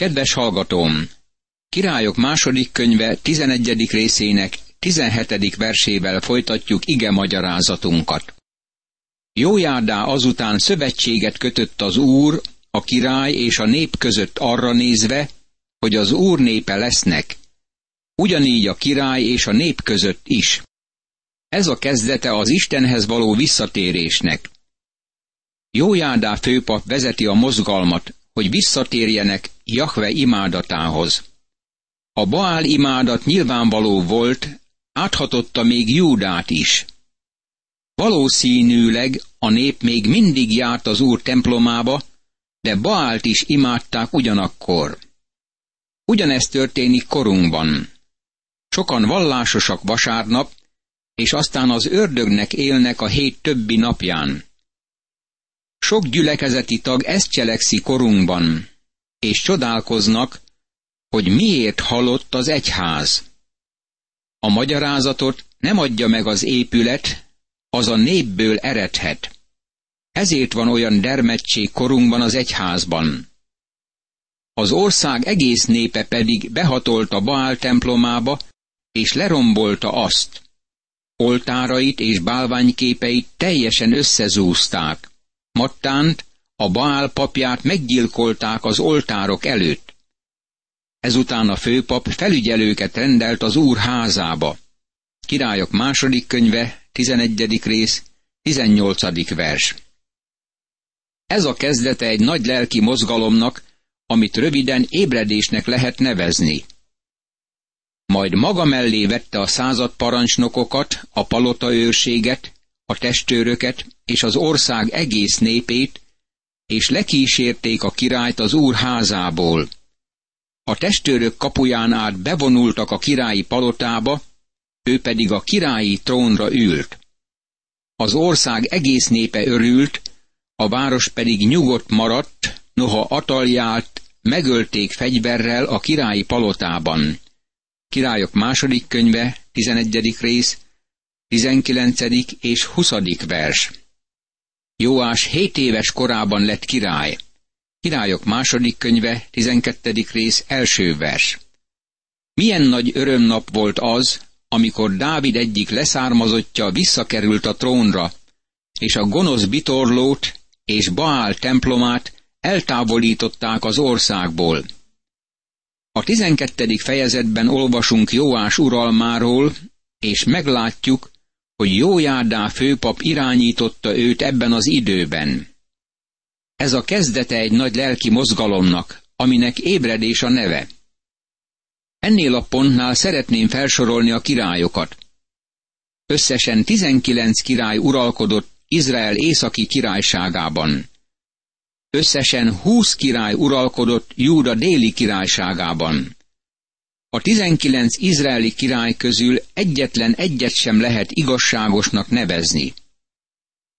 Kedves hallgatóm! Királyok második könyve 11. részének 17. versével folytatjuk ige magyarázatunkat. Jójádá azután szövetséget kötött az úr, a király és a nép között arra nézve, hogy az úr népe lesznek. Ugyanígy a király és a nép között is. Ez a kezdete az Istenhez való visszatérésnek. Jójádá főpap vezeti a mozgalmat, hogy visszatérjenek Jahve imádatához. A Baál imádat nyilvánvaló volt, áthatotta még Júdát is. Valószínűleg a nép még mindig járt az úr templomába, de Baált is imádták ugyanakkor. Ugyanezt történik korunkban. Sokan vallásosak vasárnap, és aztán az ördögnek élnek a hét többi napján. Sok gyülekezeti tag ezt cselekszi korunkban, és csodálkoznak, hogy miért halott az egyház. A magyarázatot nem adja meg az épület, az a népből eredhet. Ezért van olyan dermedtség korunkban az egyházban. Az ország egész népe pedig behatolt a Baál templomába, és lerombolta azt. Oltárait és bálványképeit teljesen összezúzták. Mattánt, a Baál papját meggyilkolták az oltárok előtt. Ezután a főpap felügyelőket rendelt az úr házába. Királyok második könyve, 11. rész, 18. vers. Ez a kezdete egy nagy lelki mozgalomnak, amit röviden ébredésnek lehet nevezni. Majd maga mellé vette a század parancsnokokat, a palota őrséget, a testőröket és az ország egész népét, és lekísérték a királyt az úr házából. A testőrök kapuján át bevonultak a királyi palotába, ő pedig a királyi trónra ült. Az ország egész népe örült, a város pedig nyugodt maradt, noha Atalját megölték fegyverrel a királyi palotában. Királyok második könyve, 11. rész, 19. és 20. vers. Jóás 7 éves korában lett király. Királyok második könyve, 12. rész, első vers. Milyen nagy örömnap volt az, amikor Dávid egyik leszármazottja visszakerült a trónra, és a gonosz bitorlót és Baál templomát eltávolították az országból. A tizenkettedik fejezetben olvasunk Jóás uralmáról, és meglátjuk, hogy Jójádá főpap irányította őt ebben az időben. Ez a kezdete egy nagy lelki mozgalomnak, aminek ébredés a neve. Ennél a pontnál szeretném felsorolni a királyokat. Összesen 19 király uralkodott Izrael északi királyságában. Összesen 20 király uralkodott Júda déli királyságában. A 19 izraeli király közül egyetlen egyet sem lehet igazságosnak nevezni.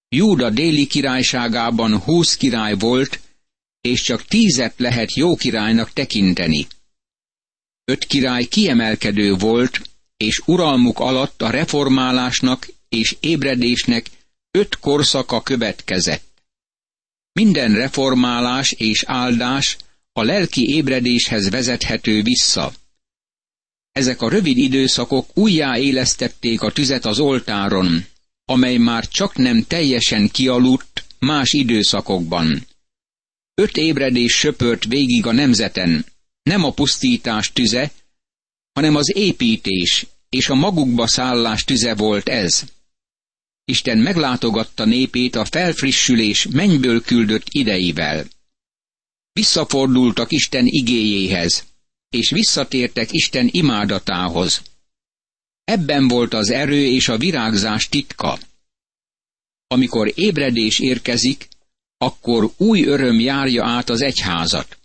Júda déli királyságában 20 király volt, és csak tízet lehet jó királynak tekinteni. Öt király kiemelkedő volt, és uralmuk alatt a reformálásnak és ébredésnek öt korszaka következett. Minden reformálás és áldás a lelki ébredéshez vezethető vissza. Ezek a rövid időszakok újjáélesztették a tüzet az oltáron, amely már csak nem teljesen kialudt más időszakokban. Öt ébredés söpört végig a nemzeten, nem a pusztítás tüze, hanem az építés és a magukba szállás tüze volt ez. Isten meglátogatta népét a felfrissülés mennyből küldött ideivel. Visszafordultak Isten igéjéhez, és visszatértek Isten imádatához. Ebben volt az erő és a virágzás titka. Amikor ébredés érkezik, akkor új öröm járja át az egyházat.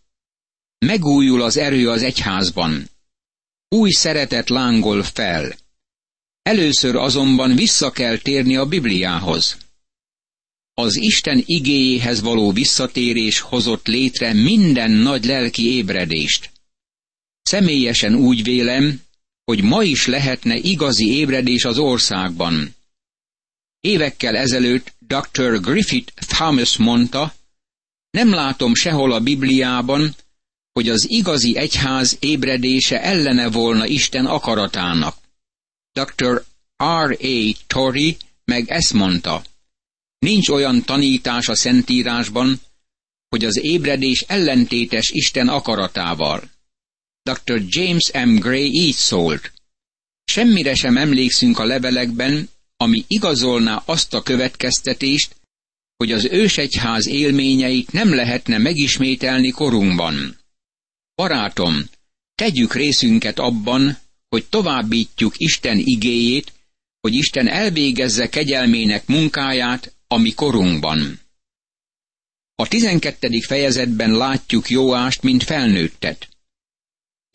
Megújul az erő az egyházban. Új szeretet lángol fel. Először azonban vissza kell térni a Bibliához. Az Isten igéjéhez való visszatérés hozott létre minden nagy lelki ébredést. Személyesen úgy vélem, hogy ma is lehetne igazi ébredés az országban. Évekkel ezelőtt Dr. Griffith Thomas mondta, nem látom sehol a Bibliában, hogy az igazi egyház ébredése ellene volna Isten akaratának. Dr. R.A. Torrey meg ezt mondta, nincs olyan tanítás a Szentírásban, hogy az ébredés ellentétes Isten akaratával. Dr. James M. Gray így szólt, semmire sem emlékszünk a levelekben, ami igazolná azt a következtetést, hogy az ősegyház élményeit nem lehetne megismételni korunkban. Barátom, tegyük részünket abban, hogy továbbítjuk Isten igéjét, hogy Isten elvégezze kegyelmének munkáját a mi korunkban. A tizenkettedik fejezetben látjuk Jóást, mint felnőttet.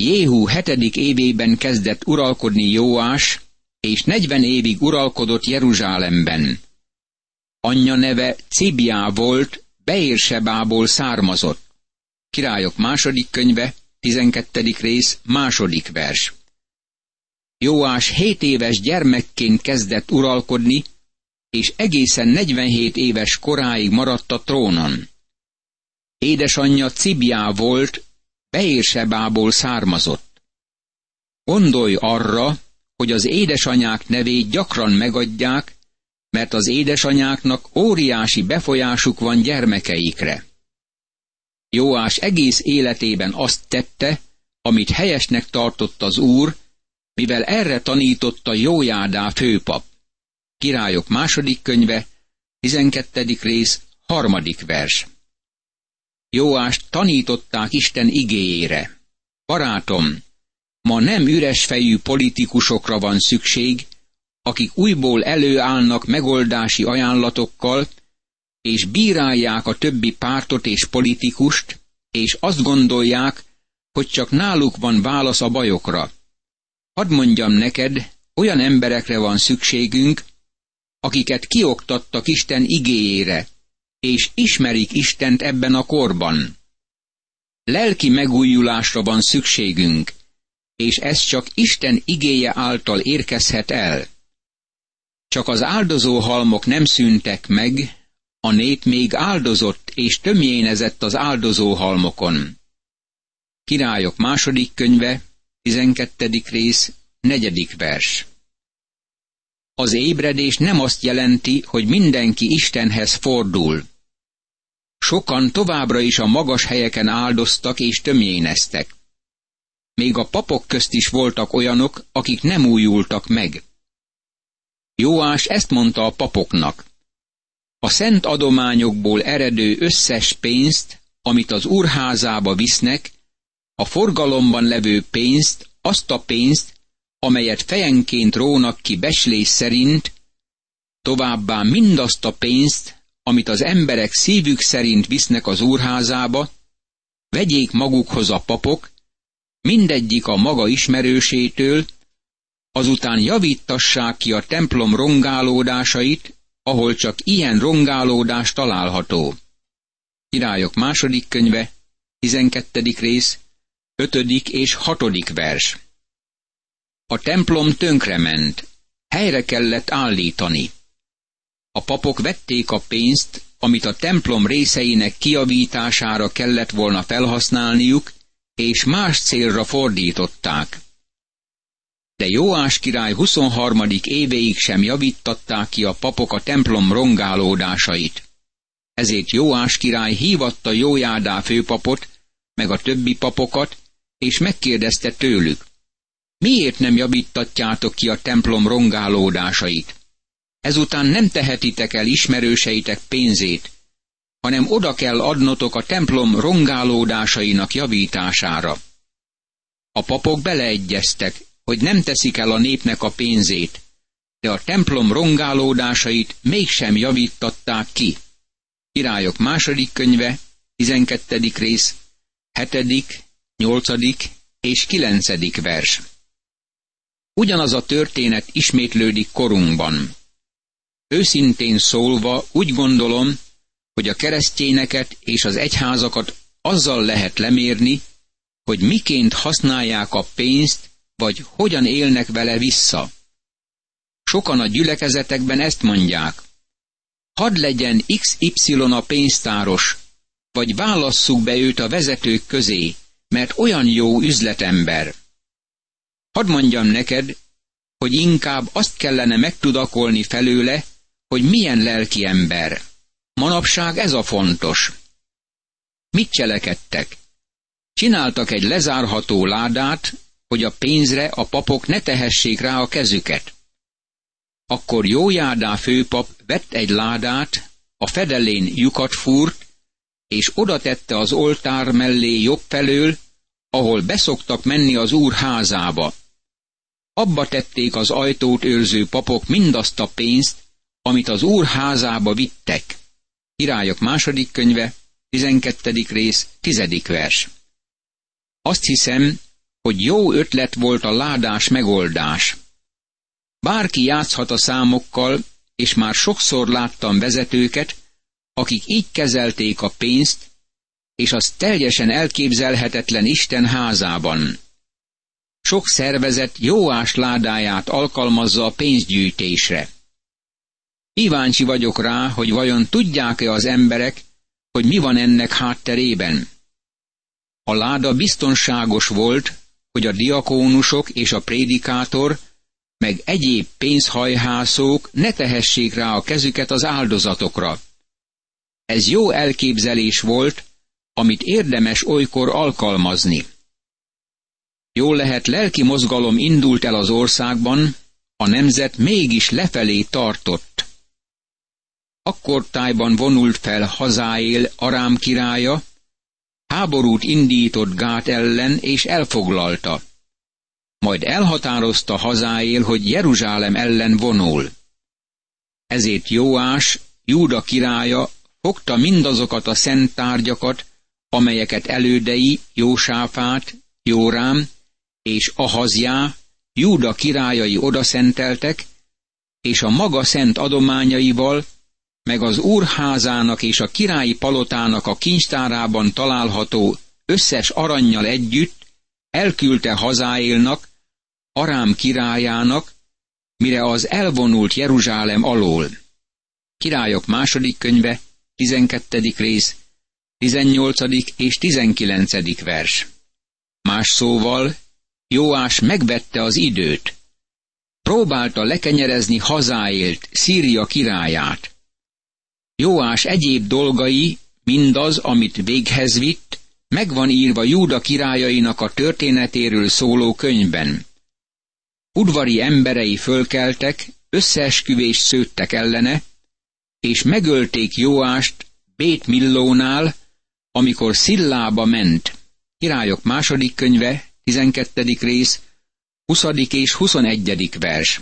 Jéhú hetedik évében kezdett uralkodni Jóás, és negyven évig uralkodott Jeruzsálemben. Anyja neve Cibiá volt, Beérsebából származott. Királyok második könyve, 12. rész, második vers. Jóás hét éves gyermekként kezdett uralkodni, és egészen 47 éves koráig maradt a trónon. Édesanyja Cibiá volt, Beérsebából származott. Gondolj arra, hogy az édesanyák nevét gyakran megadják, mert az édesanyáknak óriási befolyásuk van gyermekeikre. Jóás egész életében azt tette, amit helyesnek tartott az úr, mivel erre tanította Jójádá főpap. Királyok második könyve, 12. rész, harmadik vers. Jóást tanították Isten igéjére. Barátom, ma nem üres fejű politikusokra van szükség, akik újból előállnak megoldási ajánlatokkal, és bírálják a többi pártot és politikust, és azt gondolják, hogy csak náluk van válasz a bajokra. Hadd mondjam neked, olyan emberekre van szükségünk, akiket kioktattak Isten igéjére, és ismerik Istent ebben a korban. Lelki megújulásra van szükségünk, és ez csak Isten igéje által érkezhet el. Csak az áldozó halmok nem szűntek meg, a nép még áldozott és tömjénezett az áldozó halmokon. Királyok második könyve, 12. rész, negyedik vers. Az ébredés nem azt jelenti, hogy mindenki Istenhez fordul. Sokan továbbra is a magas helyeken áldoztak és tömjéneztek. Még a papok közt is voltak olyanok, akik nem újultak meg. Jóás ezt mondta a papoknak. A szent adományokból eredő összes pénzt, amit az úrházába visznek, a forgalomban levő pénzt, azt a pénzt, amelyet fejenként rónak ki beslés szerint, továbbá mindazt a pénzt, amit az emberek szívük szerint visznek az úrházába, vegyék magukhoz a papok, mindegyik a maga ismerősétől, azután javítassák ki a templom rongálódásait, ahol csak ilyen rongálódás található. Királyok második könyve, 12. rész, 5. és 6. vers. A templom tönkrement, helyre kellett állítani. A papok vették a pénzt, amit a templom részeinek kiavítására kellett volna felhasználniuk, és más célra fordították. De Jóás király 23. évéig sem javítatták ki a papok a templom rongálódásait. Ezért Jóás király hívatta Jójádá főpapot, meg a többi papokat, és megkérdezte tőlük, miért nem javítatjátok ki a templom rongálódásait? Ezután nem tehetitek el ismerőseitek pénzét, hanem oda kell adnotok a templom rongálódásainak javítására. A papok beleegyeztek, hogy nem teszik el a népnek a pénzét, de a templom rongálódásait mégsem javítatták ki. Királyok második könyve, 12. rész, 7., 8. és 9. vers. Ugyanaz a történet ismétlődik korunkban. Őszintén szólva úgy gondolom, hogy a keresztényeket és az egyházakat azzal lehet lemérni, hogy miként használják a pénzt, vagy hogyan élnek vele vissza. Sokan a gyülekezetekben ezt mondják. Hadd legyen XY a pénztáros, vagy válasszuk be őt a vezetők közé, mert olyan jó üzletember. Hadd mondjam neked, hogy inkább azt kellene megtudakolni felőle, hogy milyen lelki ember. Manapság ez a fontos. Mit cselekedtek? Csináltak egy lezárható ládát, hogy a pénzre a papok ne tehessék rá a kezüket. Akkor Jójádá főpap vett egy ládát, a fedelén lyukat fúrt, és oda tette az oltár mellé jobb felől, ahol beszoktak menni az úr házába. Abba tették az ajtót őrző papok mindazt a pénzt, amit az úr házába vittek. Királyok második könyve, 12. rész, 10. vers. Azt hiszem, hogy jó ötlet volt a ládás megoldás. Bárki játszhat a számokkal, és már sokszor láttam vezetőket, akik így kezelték a pénzt, és az teljesen elképzelhetetlen Isten házában. Sok szervezet jóás ládáját alkalmazza a pénzgyűjtésre. Kíváncsi vagyok rá, hogy vajon tudják-e az emberek, hogy mi van ennek hátterében. A láda biztonságos volt, hogy a diakónusok és a prédikátor, meg egyéb pénzhajhászók ne tehessék rá a kezüket az áldozatokra. Ez jó elképzelés volt, amit érdemes olykor alkalmazni. Jól lehet lelki mozgalom indult el az országban, a nemzet mégis lefelé tartott. Akkor tájban vonult fel Hazáél Arám királya, háborút indított Gát ellen és elfoglalta. Majd elhatározta Hazáél, hogy Jeruzsálem ellen vonul. Ezért Jóás, Júda királya fogta mindazokat a szent tárgyakat, amelyeket elődei Jósáfát, Jórám és Ahazjá, Júda királyai odaszenteltek, és a maga szent adományaival, meg az úrházának és a királyi palotának a kincstárában található összes arannyal együtt elküldte hazáélnak, Arám királyának, mire az elvonult Jeruzsálem alól. Királyok második könyve, 12. rész, 18. és 19. vers. Más szóval, Jóás megvette az időt. Próbálta lekenyerezni hazáélt, Szíria királyát. Jóás egyéb dolgai, mindaz, amit véghez vitt, megvan írva Júda királyainak a történetéről szóló könyvben. Udvari emberei fölkeltek, összeesküvést szőttek ellene, és megölték Jóást Bét Millónál, amikor Szillába ment. Királyok második könyve, 12. rész, 20. és 21. vers.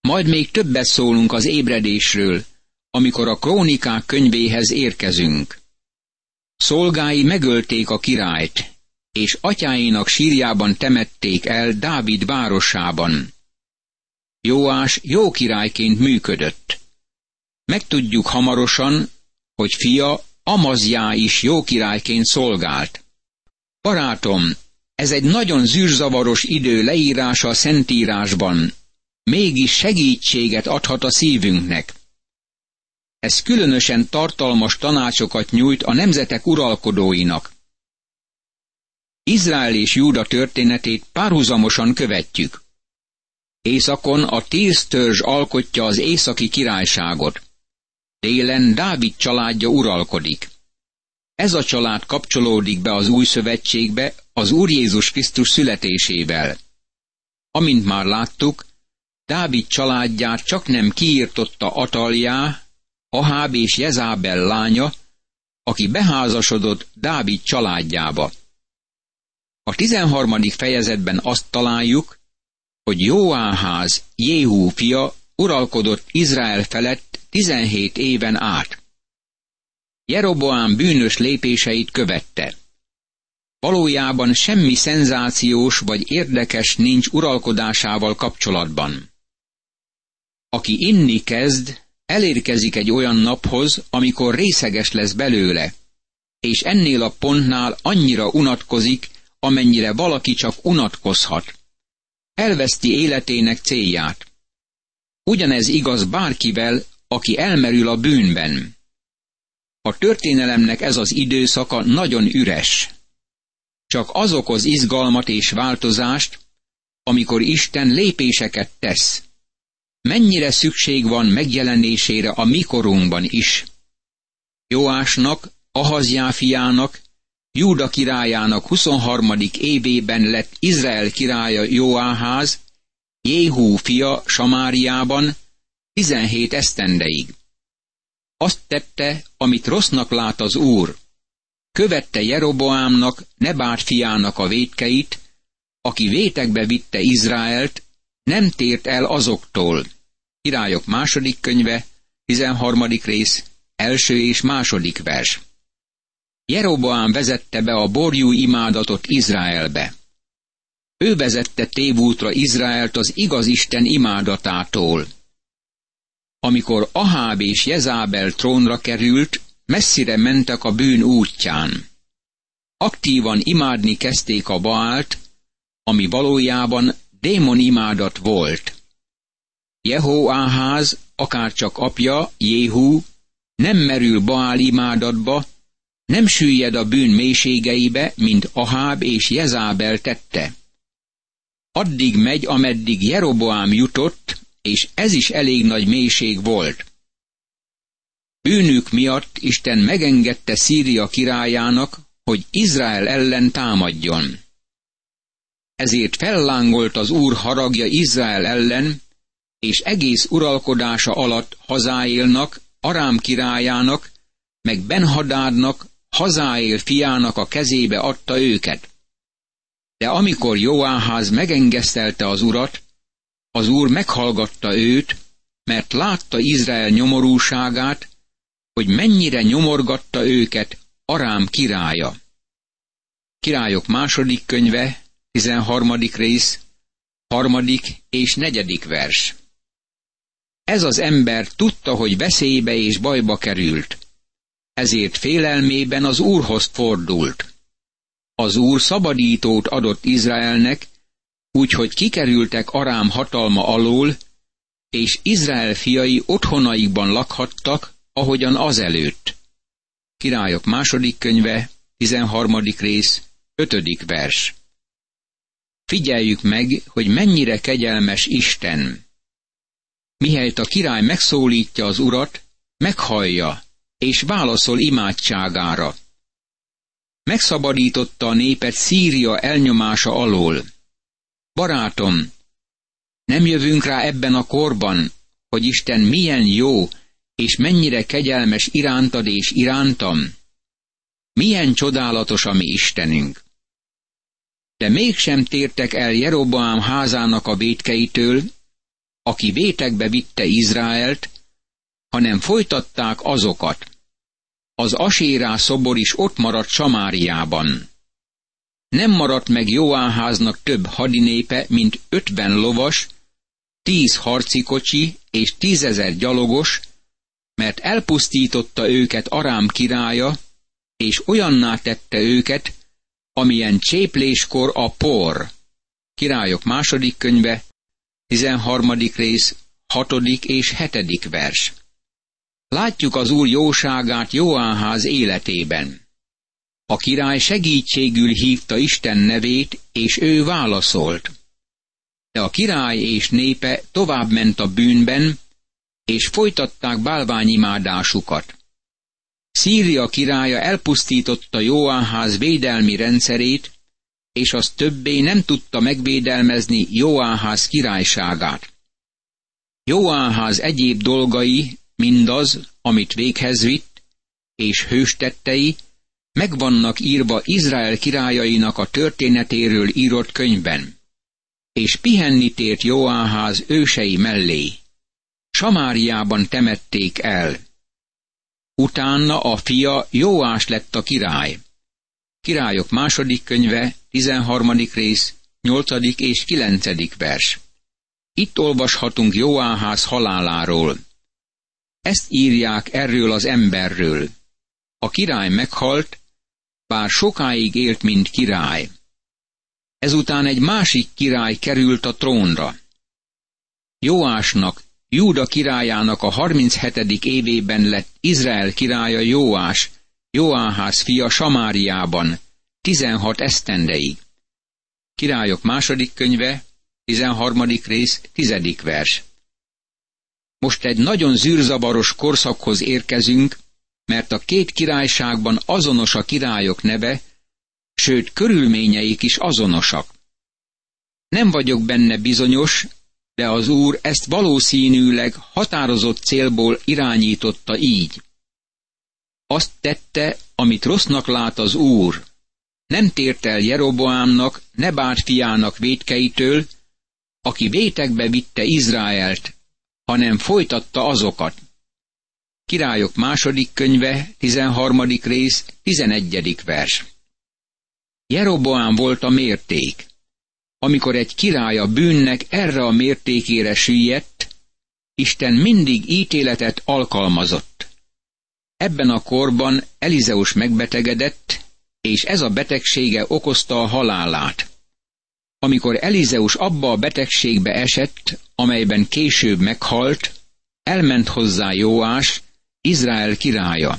Majd még többet szólunk az ébredésről, amikor a krónikák könyvéhez érkezünk. Szolgái megölték a királyt, és atyáinak sírjában temették el Dávid városában. Jóás jó királyként működött. Megtudjuk hamarosan, hogy fia Amazjá is jó királyként szolgált. Barátom, ez egy nagyon zűrzavaros idő leírása a Szentírásban, mégis segítséget adhat a szívünknek. Ez különösen tartalmas tanácsokat nyújt a nemzetek uralkodóinak. Izrael és Júda történetét párhuzamosan követjük. Északon a tíz törzs alkotja az északi királyságot. Délen Dávid családja uralkodik. Ez a család kapcsolódik be az új szövetségbe az Úr Jézus Krisztus születésével. Amint már láttuk, Dávid családját csak nem kiírtotta Ataljá, Aháb és Jezábel lánya, aki beházasodott Dávid családjába. A 13. fejezetben azt találjuk, hogy Jóáház, Jéhú fia uralkodott Izrael felett 17 éven át. Jeroboám bűnös lépéseit követte. Valójában semmi szenzációs vagy érdekes nincs uralkodásával kapcsolatban. Aki inni kezd, elérkezik egy olyan naphoz, amikor részeges lesz belőle, és ennél a pontnál annyira unatkozik, amennyire valaki csak unatkozhat. Elveszti életének célját. Ugyanez igaz bárkivel, aki elmerül a bűnben. A történelemnek ez az időszaka nagyon üres. Csak az okoz izgalmat és változást, amikor Isten lépéseket tesz. Mennyire szükség van megjelenésére a mikorunkban is. Joásnak, Ahazjá fiának, Júda királyának 23. évében lett Izrael királya Joáház, Jéhú fia Samáriában 17 esztendeig. Azt tette, amit rossznak lát az úr. Követte Jeroboámnak, Nebát fiának a vétkeit, aki vétekbe vitte Izraelt, nem tért el azoktól. Királyok második könyve, 13. rész, első és második vers. Jeroboám vezette be a borjú imádatot Izraelbe. Ő vezette tévútra Izraelt az igaz Isten imádatától. Amikor Aháb és Jezábel trónra került, messzire mentek a bűn útján. Aktívan imádni kezdték a Baált, ami valójában démon imádat volt. Jehóáház, akárcsak apja, Jéhú, nem merül Baál imádatba, nem süllyed a bűn mélységeibe, mint Aháb és Jezábel tette. Addig megy, ameddig Jeroboám jutott, és ez is elég nagy mélység volt. Bűnük miatt Isten megengedte Szíria királyának, hogy Izrael ellen támadjon. Ezért fellángolt az Úr haragja Izrael ellen, és egész uralkodása alatt hazáélnak, Arám királyának, meg Benhadádnak, hazáél fiának a kezébe adta őket. De amikor Joáház megengesztelte az urat, az úr meghallgatta őt, mert látta Izrael nyomorúságát, hogy mennyire nyomorgatta őket Arám királya. Királyok második könyve, 13. rész, harmadik és negyedik vers. Ez az ember tudta, hogy veszélybe és bajba került. Ezért félelmében az Úrhoz fordult. Az Úr szabadítót adott Izraelnek, úgyhogy kikerültek Arám hatalma alól, és Izrael fiai otthonaikban lakhattak, ahogyan azelőtt. Királyok második könyve, 13. rész, 5. vers. Figyeljük meg, hogy mennyire kegyelmes Isten. Mihelyt a király megszólítja az urat, meghallja, és válaszol imádságára. Megszabadította a népet Szíria elnyomása alól. Barátom, nem jövünk rá ebben a korban, hogy Isten milyen jó, és mennyire kegyelmes irántad és irántam? Milyen csodálatos a mi Istenünk! De mégsem tértek el Jeroboám házának a vétkeitől, aki vétekbe vitte Izraelt, hanem folytatták azokat. Az Asérá szobor is ott maradt Samáriában. Nem maradt meg Joáháznak több hadinépe, mint ötven lovas, tíz harcikocsi és tízezer gyalogos, mert elpusztította őket Arám királya, és olyanná tette őket, amilyen csépléskor a por. Királyok második könyve, 13. rész, 6. és 7. vers. Látjuk az úr jóságát Joáház életében. A király segítségül hívta Isten nevét, és ő válaszolt. De a király és népe tovább ment a bűnben, és folytatták bálványimádásukat. Szíria királya elpusztította Joáház védelmi rendszerét, és az többé nem tudta megvédelmezni Joáház királyságát. Joáház egyéb dolgai, mindaz, amit véghez vitt, és hőstettei, megvannak írva Izrael királyainak a történetéről írott könyvben. És pihenni tért Joáház ősei mellé. Samáriában temették el. Utána a fia Jóás lett a király. Királyok második könyve, 13. rész, 8. és 9. vers. Itt olvashatunk Jóáház haláláról. Ezt írják erről az emberről. A király meghalt, bár sokáig élt, mint király. Ezután egy másik király került a trónra. Jóásnak Júda királyának a 37. évében lett Izrael királya Jóás, Jóáház fia Samáriában, 16 esztendeig. Királyok második könyve, 13. rész, 10. vers. Most egy nagyon zűrzabaros korszakhoz érkezünk, mert a két királyságban azonos a királyok neve, sőt körülményeik is azonosak. Nem vagyok benne bizonyos, de az Úr ezt valószínűleg határozott célból irányította így. Azt tette, amit rossznak lát az Úr. Nem tért el Jeroboámnak, Nebát fiának védkeitől, aki vétekbe vitte Izraelt, hanem folytatta azokat. Királyok második könyve, 13. rész, 11. vers. Jeroboám volt a mérték. Amikor egy király a bűnnek erre a mértékére süllyedt, Isten mindig ítéletet alkalmazott. Ebben a korban Elizeus megbetegedett, és ez a betegsége okozta a halálát. Amikor Elizeus abba a betegségbe esett, amelyben később meghalt, elment hozzá Jóás, Izrael királya.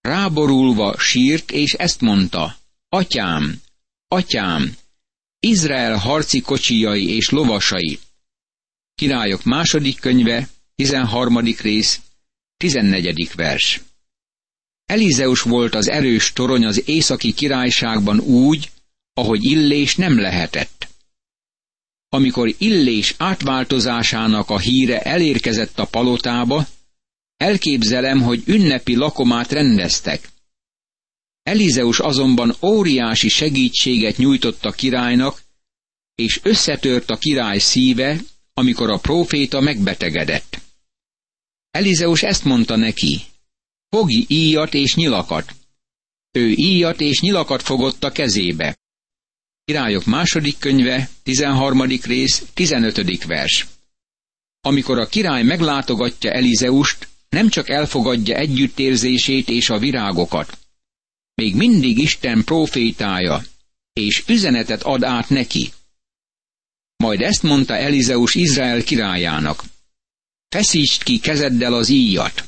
Ráborulva sírt, és ezt mondta, Atyám, atyám, Izrael harci kocsijai és lovasai. Királyok második könyve, 13. rész, 14. vers. Elizeus volt az erős torony az északi királyságban úgy, ahogy Illés nem lehetett. Amikor Illés átváltozásának a híre elérkezett a palotába, elképzelem, hogy ünnepi lakomát rendeztek. Elizeus azonban óriási segítséget nyújtott a királynak, és összetört a király szíve, amikor a próféta megbetegedett. Elizeus ezt mondta neki, fogi íjat és nyilakat. Ő íjat és nyilakat fogott a kezébe. Királyok második könyve, 13. rész, 15. vers. Amikor a király meglátogatja Elizeust, nem csak elfogadja együttérzését és a virágokat, még mindig Isten profétája, és üzenetet ad át neki. Majd ezt mondta Elizeus Izrael királyának. Feszítsd ki kezeddel az íjat.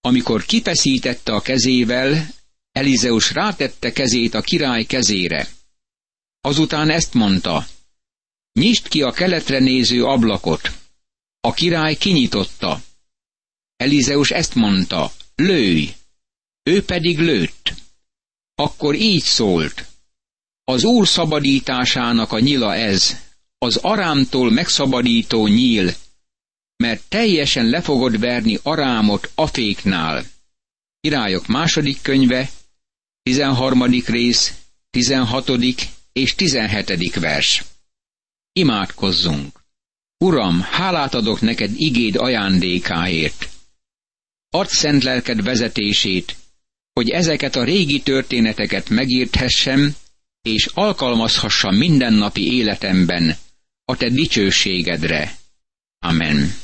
Amikor kifeszítette a kezével, Elizeus rátette kezét a király kezére. Azután ezt mondta, nyisd ki a keletre néző ablakot. A király kinyitotta. Elizeus ezt mondta, lőj. Ő pedig lőtt. Akkor így szólt. Az Úr szabadításának a nyila ez, az arámtól megszabadító nyíl, mert teljesen le fogod verni arámot aféknál. Királyok második könyve, 13. rész, 16. és 17. vers. Imádkozzunk! Uram, hálát adok neked igéd ajándékáért. Add szent lelked vezetését, hogy ezeket a régi történeteket megírthessem, és alkalmazhassam mindennapi életemben a te dicsőségedre. Amen.